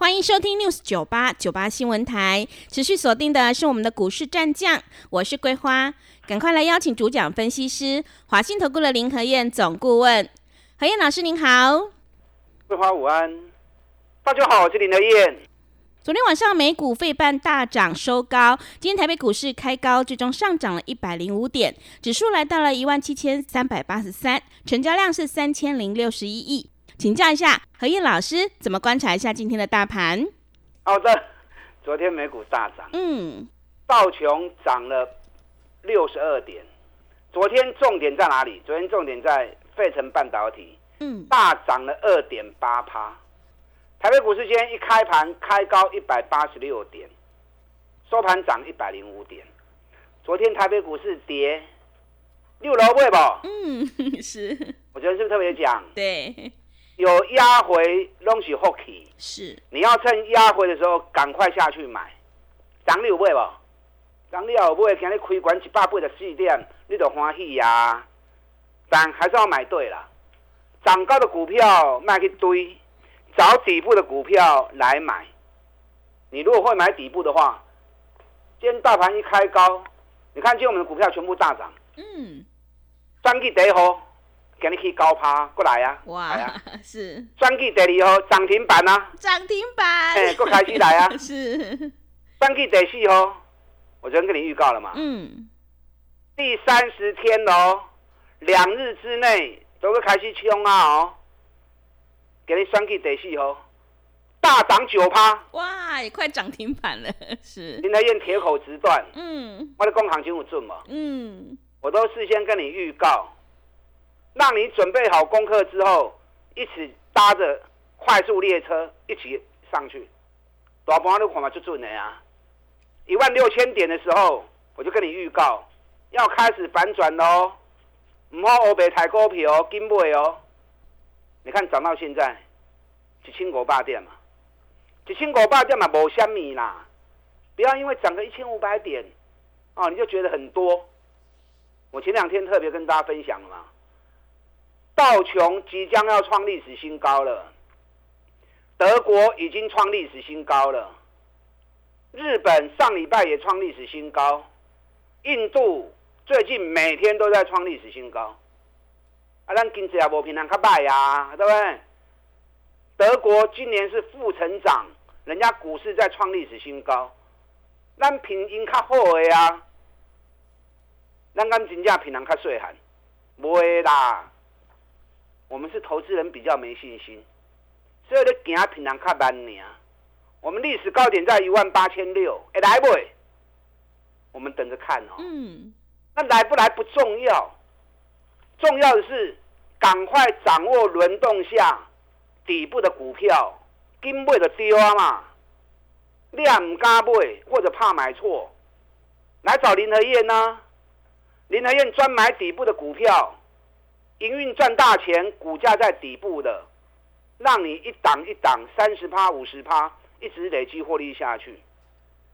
欢迎收听 News 九八九八新闻台，持续锁定的是我们的股市战将，我是桂花，赶快来邀请主讲分析师华信投顾的林和燕总顾问，何燕老师您好，桂花午安，大家好，我是林和燕。昨天晚上美股费半大涨收高，今天台北股市开高，最终上涨了一百零五点，指数来到了一万七千三百八十三，成交量是三千零六十一亿。请教一下何燕老师，怎么观察一下今天的大盘？好的，昨天美股大涨，嗯，道琼涨了六十二点。昨天重点在哪里？昨天重点在费城半导体，嗯，大涨了二点八趴。台北股市今天一开盘开高一百八十六点，收盘涨一百零五点。昨天台北股市跌六楼位吧？嗯，是，我觉得是不是特别讲？对，有压回拢是 hockey，是，你要趁压回的时候赶快下去买。涨你有买无？涨你有买，今日开关一百八十四点，你就欢喜呀、但还是要买对了，涨高的股票卖去堆，找底部的股票来买。你如果会买底部的话，今天大盘一开高，你看今天我们的股票全部大涨，嗯，涨去第一号，今日去高趴过来呀、哇来啊！，是。转去第二号涨停板啊，涨停板，哎，又开始来啊！是，转去第四号，我昨天跟你预告了嘛，嗯，第三十天喽，两日之内都会开始冲啊哦，给你选去第四号，大涨九趴，哇，也快涨停板了，是，林德燕铁口直断，嗯。我的工行情有准嘛，嗯，我都事先跟你预告，让你准备好功课之后，一起搭着快速列车一起上去，大盘都看嘛就准的呀，一万六千点的时候，我就跟你预告要开始反转喽，唔好欧北抬高票哦，紧买哦。你看涨到现在一千五百点嘛，一千五百点嘛无虾米啦，不要因为涨个一千五百点哦，你就觉得很多。我前两天特别跟大家分享了嘛，道琼即将要创历史新高了，德国已经创历史新高了，日本上礼拜也创历史新高，印度最近每天都在创历史新高。啊，咱经济也无平常较歹呀，对不对？德国今年是负成长，人家股市在创历史新高，咱平因较好的呀。咱敢真正平常较细汉，不会啦。我们是投资人比较没信心，所以咧行平常较慢尔。我们历史高点在一万八千六，会来不？我们等着看哦。嗯，那来不来不重要，重要的是赶快掌握轮动下底部的股票，紧买就丢啊嘛。你也唔敢买，或者怕买错，来找林和燕呢、林和燕专买底部的股票，营运赚大钱，股价在底部的，让你一档一档三十趴、五十趴，一直累积获利下去。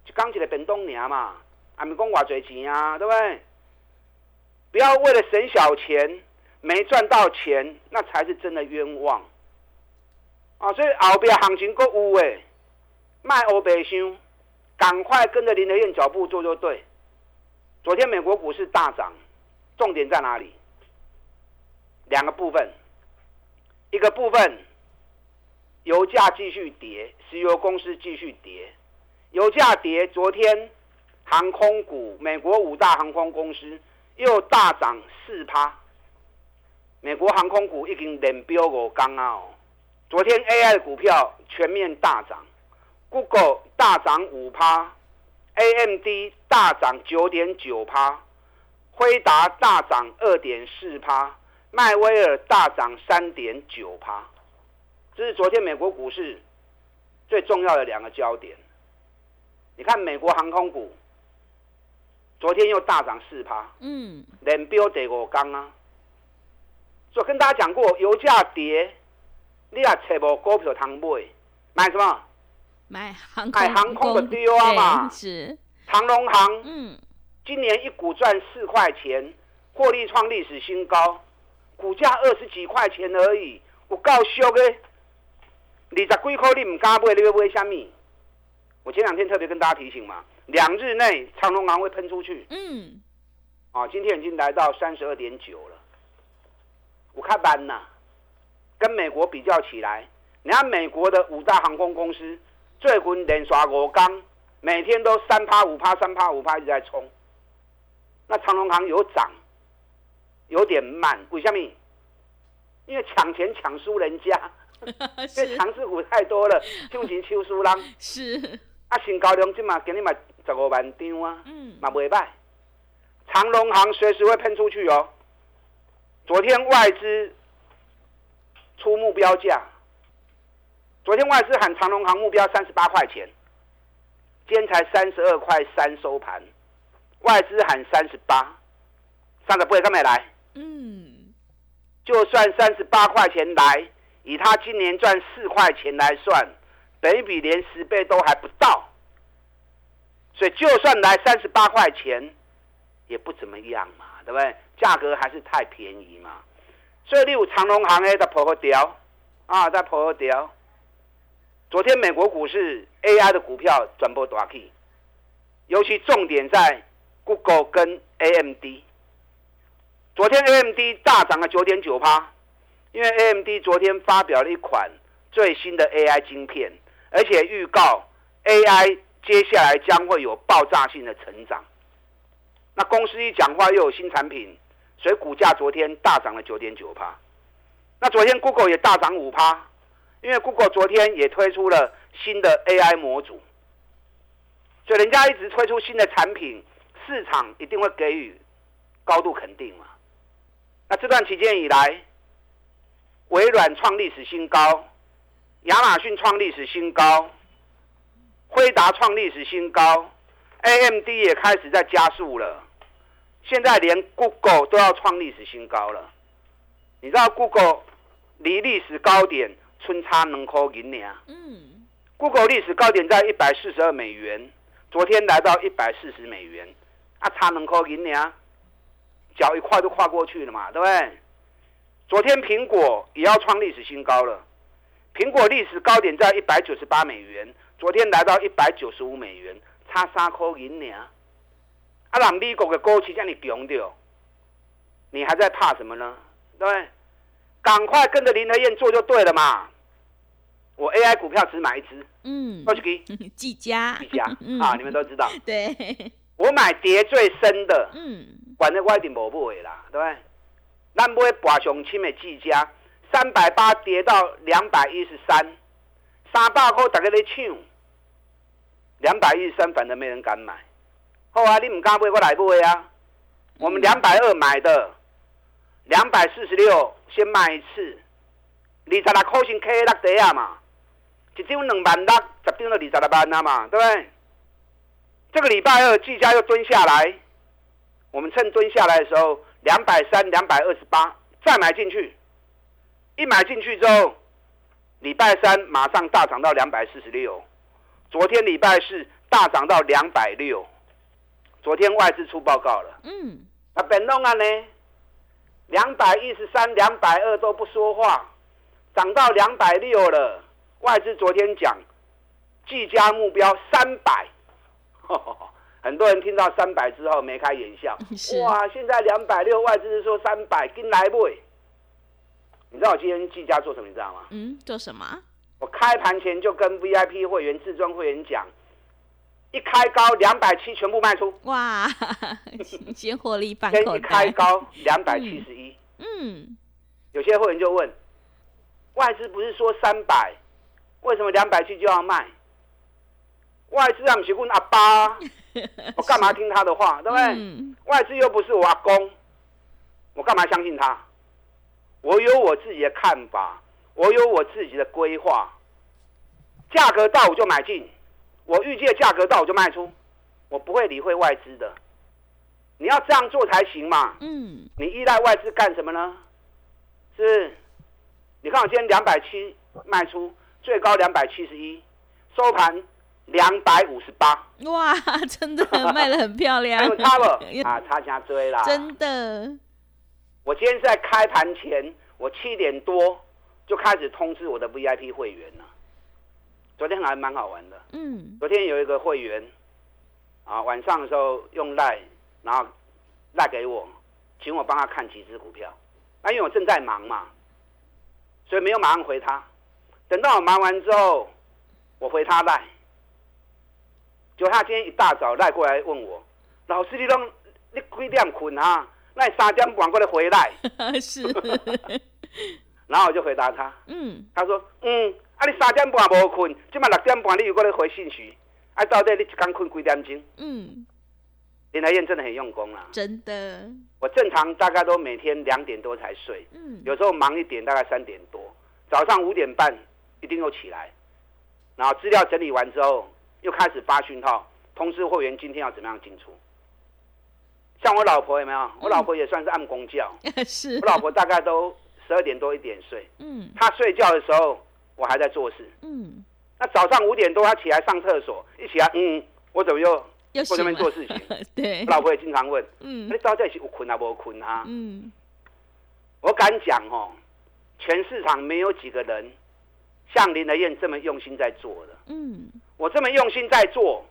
就刚起来本东年嘛，还没讲偌侪钱啊，对不对？不要为了省小钱没赚到钱，那才是真的冤枉啊！所以后边行情够有诶，卖欧北箱，赶快跟着林德燕脚步做就对。昨天美国股市大涨，重点在哪里？两个部分，一个部分油价继续跌，石油公司继续跌，油价跌，昨天航空股，美国五大航空公司又大涨四趴。美国航空股已经连标五天啊！哦，昨天 AI 的股票全面大涨，Google 大涨五趴，AMD 大涨九点九趴，辉达大涨二点四趴，迈威尔大涨三点九趴。这是昨天美国股市最重要的两个焦点。你看美国航空股，昨天又大涨四趴，嗯，连标第五缸啊。所以跟大家讲过，油价跌，你也找无股票通买，买什么？买航买空航空的公丢啊嘛长隆航嗯，今年一股赚四块钱，获利创历史新高，股价二十几块钱而已，有够俗的。二十几块你唔敢买，你要买什么？我前两天特别跟大家提醒嘛，两日内长隆行会喷出去。嗯，啊，今天已经来到三十二点九了，我看班呐，跟美国比较起来，你看美国的五大航空公司最近连刷五缸，每天都三趴五趴三趴五趴一直在冲，那长隆行有涨，有点慢，为什么？因为抢钱抢输人家，因为是强势股太多了，抢钱抢输人，是，啊，成交量今嘛今日嘛十五万张啊。嗯，嘛袂歹。长隆行随时会喷出去哦。昨天外资出目标价，昨天外资喊长隆行目标三十八块钱，今天才三十二块三收盘，外资喊三十八，三十八干没来？嗯，就算三十八块钱来，以他今年赚四块钱来算，本益比连十倍都还不到，所以就算来三十八块钱，也不怎么样嘛，对不对？价格还是太便宜嘛。所以你有长隆行 A 的破个掉啊，在破个掉。昨天美国股市 AI 的股票转波大 K，，尤其重点在 Google 跟 AMD。昨天 AMD 大涨了九点九趴，因为 AMD 昨天发表了一款最新的 AI 晶片，而且预告 AI 接下来将会有爆炸性的成长。那公司一讲话又有新产品，所以股价昨天大涨了九点九趴。那昨天 Google 也大涨五趴，因为 Google 昨天也推出了新的 AI 模组，所以人家一直推出新的产品，市场一定会给予高度肯定嘛。那这段期间以来，微软创历史新高，亚马逊创历史新高，辉达创历史新高，AMD 也开始在加速了。现在连 Google 都要创历史新高了。你知道 Google 离历史高点春差两块银呢嗯，？Google 历史高点在一百四十二美元，昨天来到一百四十美元，啊，差两块银呢，脚一跨就跨过去了嘛，对不对？昨天苹果也要创历史新高了，苹果历史高点在一百九十八美元，昨天来到一百九十五美元，差三块银呢。啊，让美国的股市这样强掉，你还在怕什么呢？对不对？赶快跟着林和燕做就对了嘛。我 AI 股票只买一只，嗯，二十给技嘉，一家 嗯啊，你们都知道。对，我买跌最深的，嗯，反正我一定无买啦，对不对？咱买博上深的技嘉，三百八跌到两百一十三，三百块大家在抢，两百一十三反正没人敢买。好啊，你唔敢买，我来买啊。我们两百二买的，两百四十六先卖一次，二十六块钱 K 六底啊嘛，一张两万六，十张就二十六万啊嘛，对不对？这个礼拜二技嘉又蹲下来，我们趁蹲下来的时候，两百三、两百二十八再买进去，一买进去之后，礼拜三马上大涨到两百四十六，昨天礼拜四大涨到两百六，昨天外资出报告了，嗯，那本弄案呢，两百一十三、两百二都不说话，涨到两百六了，外资昨天讲，技嘉目标三百。很多人听到三百之后眉开眼笑，哇！现在两百六，外资是说三百，跟来不？你知道我今天技嘉做什么？你知道吗？嗯，做什么？我开盘前就跟 VIP 会员、至尊会员讲，一开高两百七全部卖出，哇，先获利半口先一开，高两百七十一。嗯，有些会员就问，外资不是说三百，为什么两百七就要卖？外资啊，不是问阿爸啊，我干嘛听他的话，对不对？嗯，外资又不是我阿公，我干嘛相信他？我有我自己的看法，我有我自己的规划。价格到我就买进，我预计的价格到我就卖出，我不会理会外资的。你要这样做才行嘛。嗯，你依赖外资干什么呢？是？你看我今天两百七卖出，最高两百七十一，收盘两百五十八，哇，真的卖的很漂亮还，有差不？啊，差价追啦。真的，我今天是在开盘前，我七点多就开始通知我的 VIP 会员了。昨天还蛮好玩的，嗯，昨天有一个会员啊，晚上的时候用赖，然后赖给我，请我帮他看几只股票。那因为我正在忙嘛，所以没有马上回他。等到我忙完之后，我回他赖，结果他今天一大早赖过来问我，老师你拢你几点困啊？那你三点半过来回来，是，然后我就回答他，嗯，他说嗯，啊你三点半无困，即马六点半你又过来回信息，啊到底你一天困几点钟？嗯，林来燕真的很用功啦。真的，我正常大概都每天两点多才睡，嗯，有时候忙一点大概三点多，早上五点半一定又起来，然后资料整理完之后又开始发讯号，通知会员今天要怎么样进出。像我老婆有没有？我老婆也算是按公觉，是我，老婆大概都十二点多一点睡，嗯她睡觉的时候我还在做事。嗯，那早上五点多她起来上厕所，一起来，嗯，我怎么又又我这边做事情？对我，老婆也经常问，嗯你到底是有困啊无困啊？嗯，我敢讲哦，全市场没有几个人像林德燕这么用心在做的。嗯，我这么用心在做，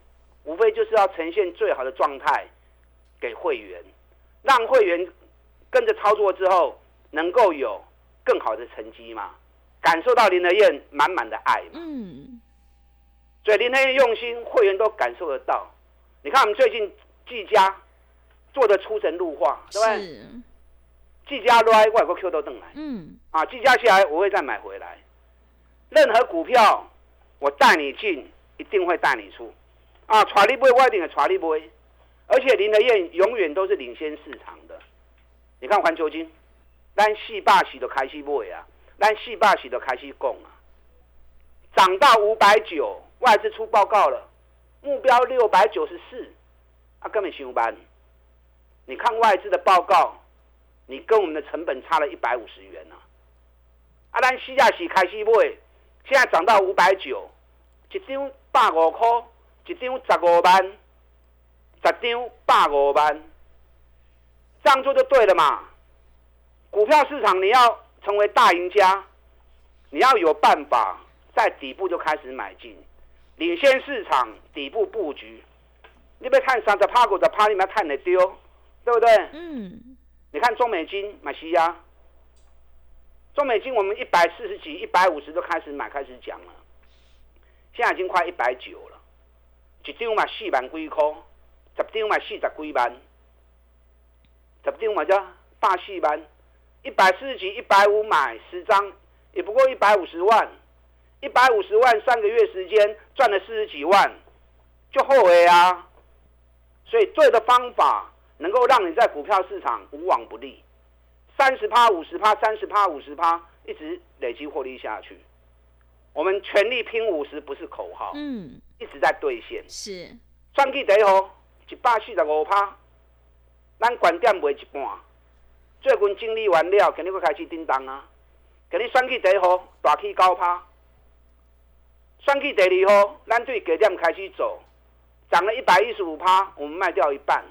无非就是要呈现最好的状态给会员，让会员跟着操作之后能够有更好的成绩嘛，感受到林德燕满满的爱嘛。嗯，所以林德燕用心，会员都感受得到。你看我们最近技嘉做的出神入化，对不对？是，技嘉来，外国 Q 都登来。嗯，啊，技嘉下来我会再买回来。任何股票我带你进，一定会带你出。啊，传力不会，我一定会传力不会。而且林德燕永远都是领先市场的。你看环球金，咱四百喜都开始买啊，咱四百喜都开始供啊，涨到五百九，外资出报告了，目标六百九十四，啊，根本行不班。你看外资的报告，你跟我们的成本差了一百五十元啊！啊，咱四亚喜开始买，现在涨到五百九，一张百五块，一张十五万，十张百五万，这样做就对了嘛。股票市场你要成为大赢家，你要有办法在底部就开始买进，领先市场底部布局。你要看三十趴股的趴，你们要看得丢，对不对？嗯，你看中美金买西亚，中美金我们一百四十几、一百五十都开始买，开始讲了，现在已经快一百九了，一张嘛四万几块，十张嘛四十几万，十张嘛叫大四万，一百四十几、一百五买十张，也不过一百五十万，一百五十万三个月时间赚了四十几万，就后悔啊！所以对的方法能够让你在股票市场无往不利，三十趴、五十趴、三十趴、五十趴，一直累积获利下去。我们全力拼五十不是口号，嗯，一直在兑现。是，选举第一号一百四十五趴，咱关点卖一半。最近整理完了，今日要开始叮当啊！今日选举第一号大起九趴，选举第二号咱对低点开始走，涨了一百一十五趴，我们卖掉一半。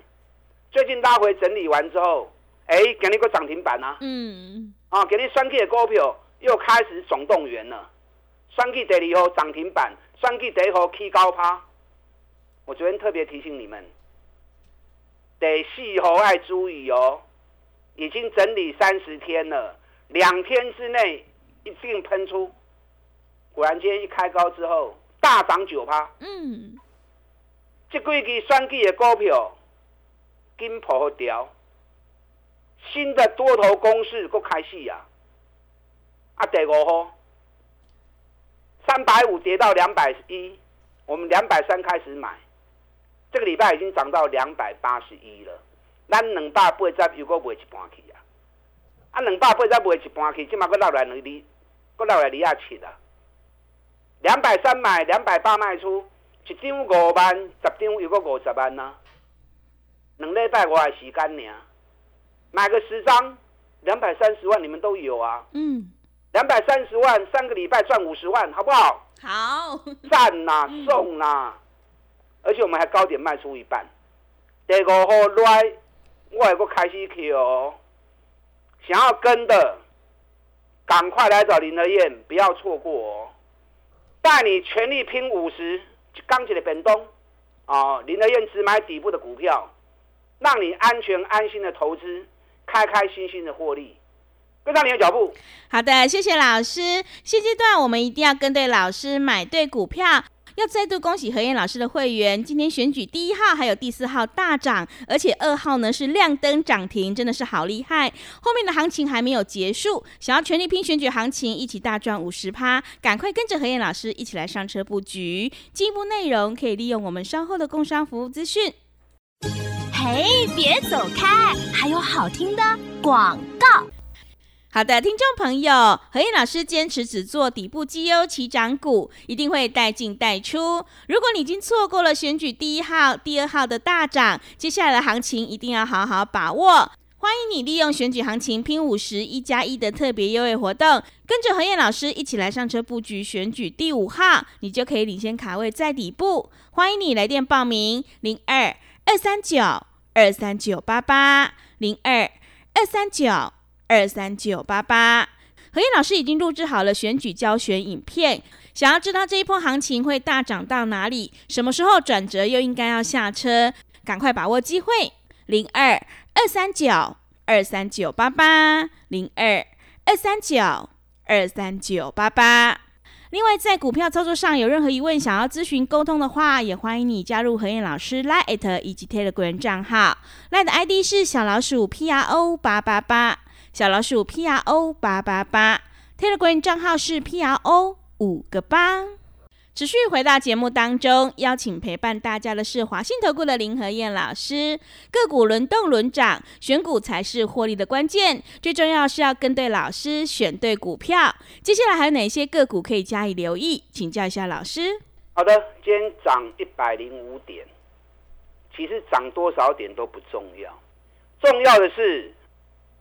最近拉回整理完之后，哎、今日个涨停板啊！嗯，啊，今日选举的股票又开始总动员了。选举第二号涨停板，选举第一号起高趴。我昨天特别提醒你们，第四号要注意哦，已经整理三十天了，两天之内一定喷出。果然今天一开高之后大涨九趴，嗯，这几支选举的股票金破掉，新的多头攻势又开始呀！啊，第五号三百五跌到两百一，我们两百三开始买，这个礼拜已经涨到两百八十一了。咱两百八十又搁卖一半去啊！啊，两百八十卖一半去，即马搁落来两厘，搁落来二啊七啊！两百三买，两百八卖出，一张五万，十张又搁五十万呐、两礼拜我的时间呢，买个十张，两百三十万，你们都有啊。嗯，两百三十万，三个礼拜赚五十万，好不好？好，赞呐、送呐、而且我们还高点卖出一半。第五号来，我还个开始 Q 哦。想要跟的，赶快来找林德燕，不要错过哦。带你全力拼五十，刚起的本东哦，林德燕只买底部的股票，让你安全安心的投资，开开心心的获利，跟上你的脚步。好的，谢谢老师。现阶段我们一定要跟对老师，买对股票。要再度恭喜何燕老师的会员，今天选举第一号还有第四号大涨，而且二号呢是亮灯涨停，真的是好厉害。后面的行情还没有结束，想要全力拼选举行情，一起大赚五十趴，赶快跟着何燕老师一起来上车布局。进一步内容可以利用我们稍后的工商服务资讯。嘿，别走开，还有好听的广告。好的，听众朋友，何燕老师坚持只做底部绩优起涨股，一定会带进带出。如果你已经错过了选举第一号、第二号的大涨，接下来的行情一定要好好把握。欢迎你利用选举行情拼五十一加一的特别优惠活动，跟着何燕老师一起来上车布局选举第五号，你就可以领先卡位在底部。欢迎你来电报名：零二二三九二三九八八零二二三九。二三九八八，何燕老师已经录制好了选举教学影片。想要知道这一波行情会大涨到哪里，什么时候转折又应该要下车，赶快把握机会。零二二三九二三九八八，零二二三九二三九八八。另外，在股票操作上有任何疑问，想要咨询沟通的话，也欢迎你加入何燕老师 Line 以及 Telegram 账号。Line 的 ID 是小老鼠 P R O 八八八。小老鼠 P R O 八八八，Telegram 账号是 P R O 五个八。持续回到节目当中，邀请陪伴大家的是华信投顾的林和燕老师。个股轮动轮涨，选股才是获利的关键。最重要是要跟对老师，选对股票。接下来还有哪些个股可以加以留意？请教一下老师。好的，今天涨一百零五点，其实涨多少点都不重要，重要的是。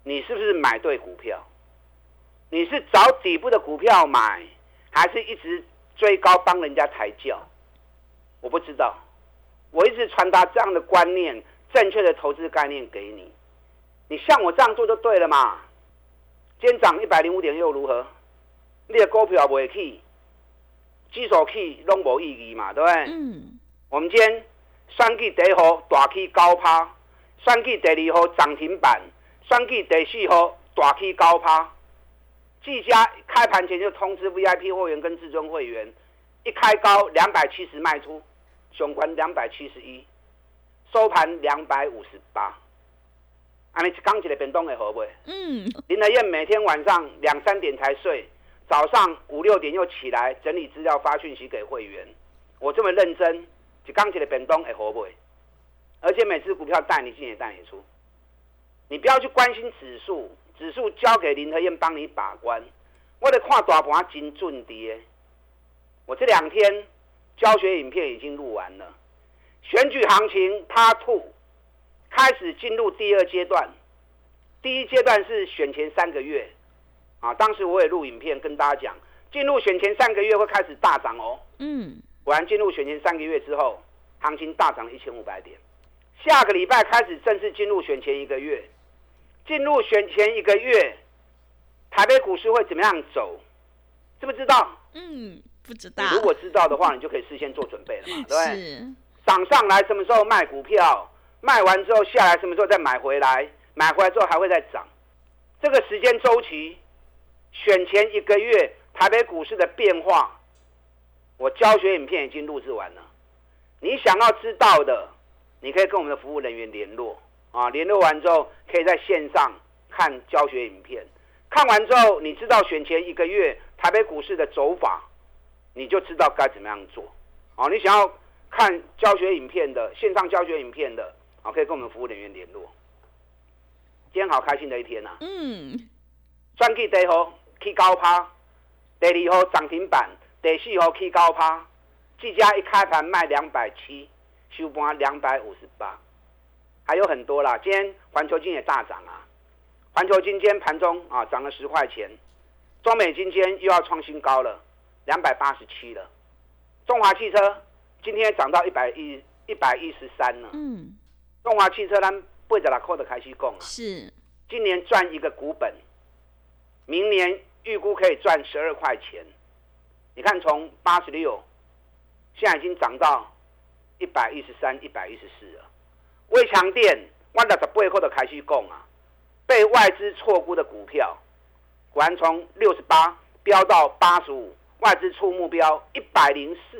你是不是买对股票？你是找底部的股票买，还是一直追高帮人家抬轿？我不知道。我一直传达这样的观念，正确的投资概念给你。你像我这样做就对了嘛。今天涨一百零五点又如何？你的股票不会去，指数去拢无意义嘛，对不对？嗯。我们今天选举第一号大起高趴，选举第二号涨停板。双 G 第四号大起高趴，技嘉开盘前就通知 VIP 会员跟至尊会员，一开高两百七十卖出，雄关两百七十一，收盘两百五十八。安尼刚起来变动的好不？嗯。林德燕每天晚上两三点才睡，早上五六点又起来整理资料发讯息给会员。我这么认真，就刚起来变动的好不？而且每次股票带你进也带你出。你不要去关心指数，指数交给林和燕帮你把关。我得看大盘真准跌。我这两天教学影片已经录完了，选举行情 Part Two 开始进入第二阶段。第一阶段是选前三个月，啊，当时我也录影片跟大家讲，进入选前三个月会开始大涨哦。嗯，果然进入选前三个月之后，行情大涨一千五百点。下个礼拜开始正式进入选前一个月。进入选前一个月，台北股市会怎么样走？知不知道？嗯，不知道。如果知道的话，你就可以事先做准备了嘛，对不。涨上来什么时候卖股票？卖完之后下来什么时候再买回来？买回来之后还会再涨。这个时间周期，选前一个月台北股市的变化，我教学影片已经录制完了。你想要知道的，你可以跟我们的服务人员联络。啊，联络完之后，可以在线上看教学影片。看完之后，你知道选前一个月台北股市的走法，你就知道该怎么样做。啊，你想要看教学影片的线上教学影片的，啊，可以跟我们服务人员联络。今天好开心的一天呐！嗯。专辑第一号起高趴，第二号涨停板，第四号起高趴。这家一开盘卖两百七，收盘两百五十八。还有很多啦。今天环球金也大涨啊，环球金今天盘中啊涨了十块钱，中美金今天又要创新高了，两百八十七了。中华汽车今天涨到一百一一百一十三了。嗯，中华汽车咱八十六块的开始供啊，是，今年赚一个股本，明年预估可以赚十二块钱。你看从八十六，现在已经涨到一百一十三、一百一十四了。微强电，我六十八块的开始供啊，被外资错估的股票，果然从六十八飙到八十五，外资出目标一百零四，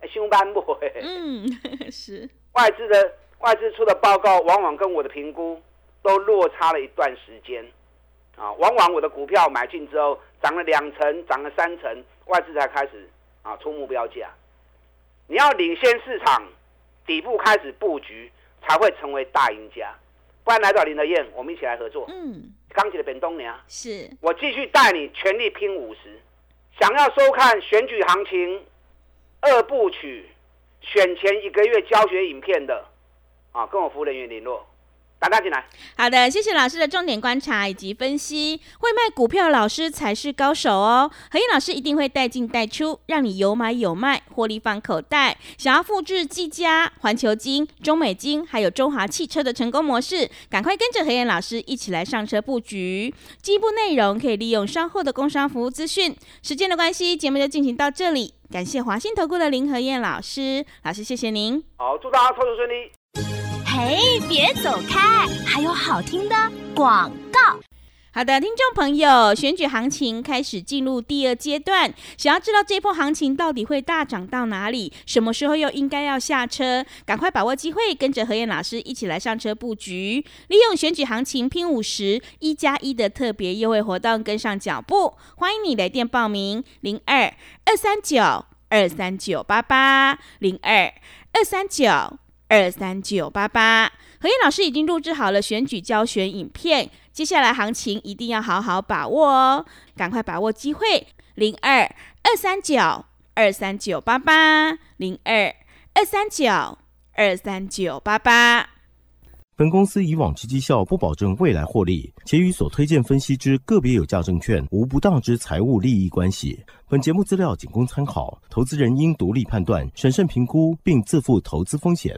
哎，凶班不嘿。嗯，是，外资的外资出的报告，往往跟我的评估都落差了一段时间，啊，往往我的股票买进之后涨了两成，涨了三成，外资才开始啊出目标价。你要领先市场，底部开始布局，才会成为大赢家。不然来到林德燕，我们一起来合作。嗯，刚起的本东娘，是，我继续带你全力拼五十。想要收看选举行情二部曲选前一个月教学影片的啊，跟我服务人员联络，打电进来。好的，谢谢老师的重点观察以及分析。会卖股票的老师才是高手哦。何燕老师一定会带进带出，让你有买有卖，获利放口袋。想要复制技嘉、环球金、中美金还有中华汽车的成功模式，赶快跟着何燕老师一起来上车布局。进一步内容可以利用稍后的工商服务资讯。时间的关系，节目就进行到这里。感谢华信投顾的林何燕老师，老师谢谢您。好，祝大家操作顺利。嘿，别走开，还有好听的广告。好的，听众朋友，选举行情开始进入第二阶段，想要知道这波行情到底会大涨到哪里，什么时候又应该要下车？赶快把握机会，跟着何燕老师一起来上车布局，利用选举行情拼五十一加一的特别优惠活动，跟上脚步。欢迎你来电报名：零二二三九二三九八八零二二三九二三九八八。何燕老师已经录制好了选举教学影片。接下来行情一定要好好把握哦，赶快把握机会，零二二三九二三九八八，零二二三九二三九八八。本公司以往之绩效不保证未来获利，且与所推荐分析之个别有价证券无不当之财务利益关系。本节目资料仅供参考，投资人应独立判断、审慎评估，并自负投资风险。